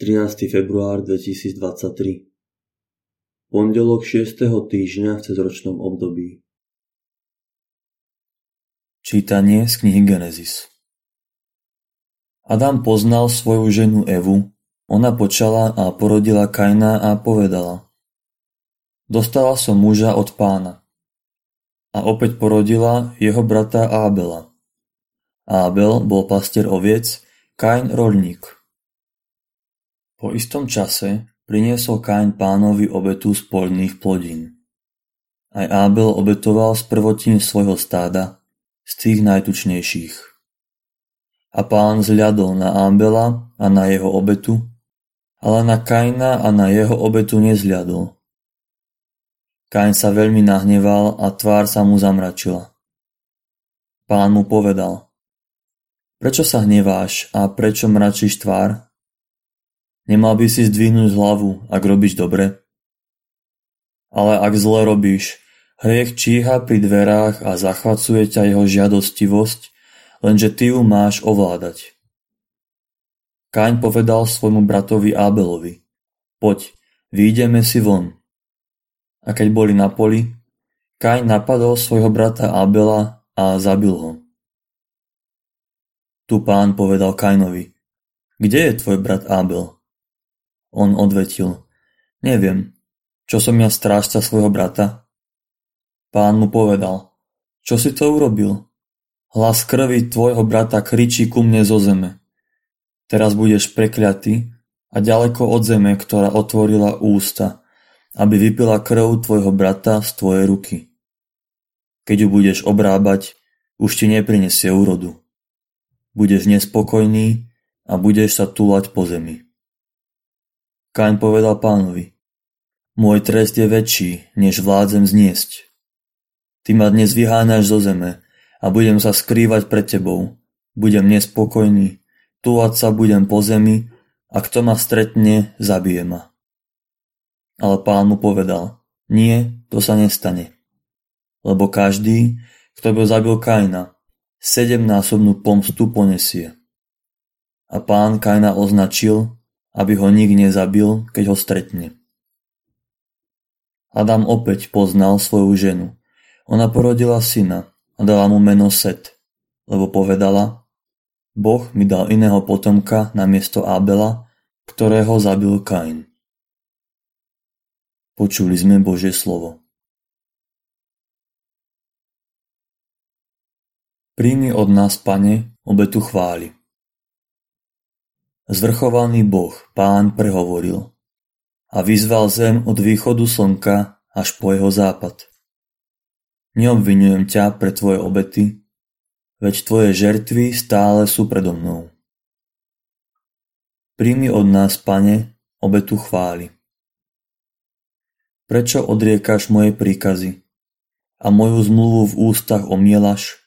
13. február 2023 Pondelok 6. týždňa v cezročnom období Čítanie z knihy Genesis Adam poznal svoju ženu Evu, ona počala a porodila Kaina a povedala Dostala som muža od pána. A opäť porodila jeho brata Ábela. Ábel bol pastier oviec, Kain rolník. Po istom čase priniesol Kain pánovi obetu z poľných plodín. Aj Ábel obetoval z prvotín svojho stáda, z tých najtučnejších. A pán zľadol na Ábela a na jeho obetu, ale na Kaina a na jeho obetu nezľadol. Kain sa veľmi nahneval a tvár sa mu zamračila. Pán mu povedal, prečo sa hneváš a prečo mračíš tvár? Nemal by si zdvihnúť hlavu, ak robíš dobre? Ale ak zle robíš, hriech číha pri dverách a zachvacuje ťa jeho žiadostivosť, lenže ty ju máš ovládať. Káň povedal svojmu bratovi Ábelovi, poď, výjdeme si von. A keď boli na poli, Káň napadol svojho brata Ábela a zabil ho. Tu pán povedal Kainovi, kde je tvoj brat Ábel? On odvetil, neviem, čo som ja strážca svojho brata? Pán mu povedal, čo si to urobil? Hlas krvi tvojho brata kričí ku mne zo zeme. Teraz budeš prekliatý a ďaleko od zeme, ktorá otvorila ústa, aby vypila krv tvojho brata z tvojej ruky. Keď ju budeš obrábať, už ti neprinesie úrodu. Budeš nespokojný a budeš sa túlať po zemi. Kain povedal pánovi, môj trest je väčší, než vládzem zniesť. Ty ma dnes vyháňaš zo zeme a budem sa skrývať pred tebou. Budem nespokojný, túlať sa budem po zemi a kto ma stretne, zabije ma. Ale pán mu povedal, nie, to sa nestane. Lebo každý, kto by zabil Kaina, sedemnásobnú pomstu ponesie. A pán Kaina označil, aby ho nik nezabil, keď ho stretne. Adam opäť poznal svoju ženu. Ona porodila syna a dala mu meno Set, lebo povedala, Boh mi dal iného potomka na miesto Abela, ktorého zabil Kain. Počuli sme Božie slovo. Príjmi od nás, Pane, obetu chváli. Zvrchovaný Boh, Pán prehovoril a vyzval zem od východu slnka až po jeho západ. Neobvinujem ťa pre tvoje obety, veď tvoje žertvy stále sú predo mnou. Príjmi od nás, Pane, obetu chváli. Prečo odriekaš moje príkazy a moju zmluvu v ústach omielaš?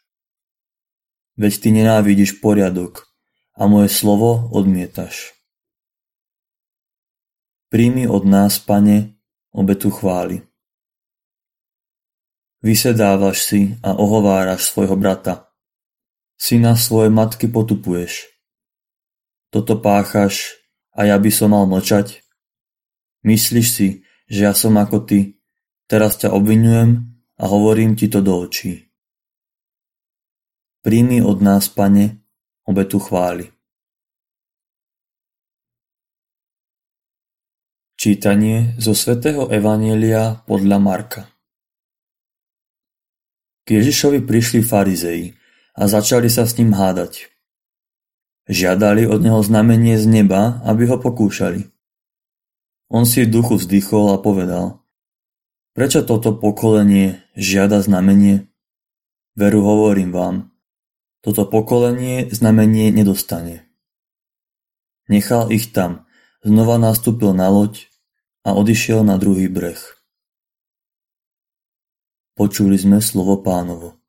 Veď ty nenávidíš poriadok a moje slovo odmietaš. Príjmi od nás, Pane, obetu chváli. Vysedávaš si a ohováraš svojho brata. Syna svojej matky potupuješ. Toto páchaš a ja by som mal mlčať? Myslíš si, že ja som ako ty, teraz ťa obvinujem a hovorím ti to do očí. Príjmi od nás, Pane, obetu chvály. Čítanie zo svätého Evanielia podľa Marka K Ježišovi prišli farizei a začali sa s ním hádať. Žiadali od neho znamenie z neba, aby ho pokúšali. On si duchu vzdychol a povedal, prečo toto pokolenie žiada znamenie? Veru hovorím vám, toto pokolenie znamenie nedostane. Nechal ich tam, znova nastúpil na loď a odišiel na druhý breh. Počuli sme slovo pánovo.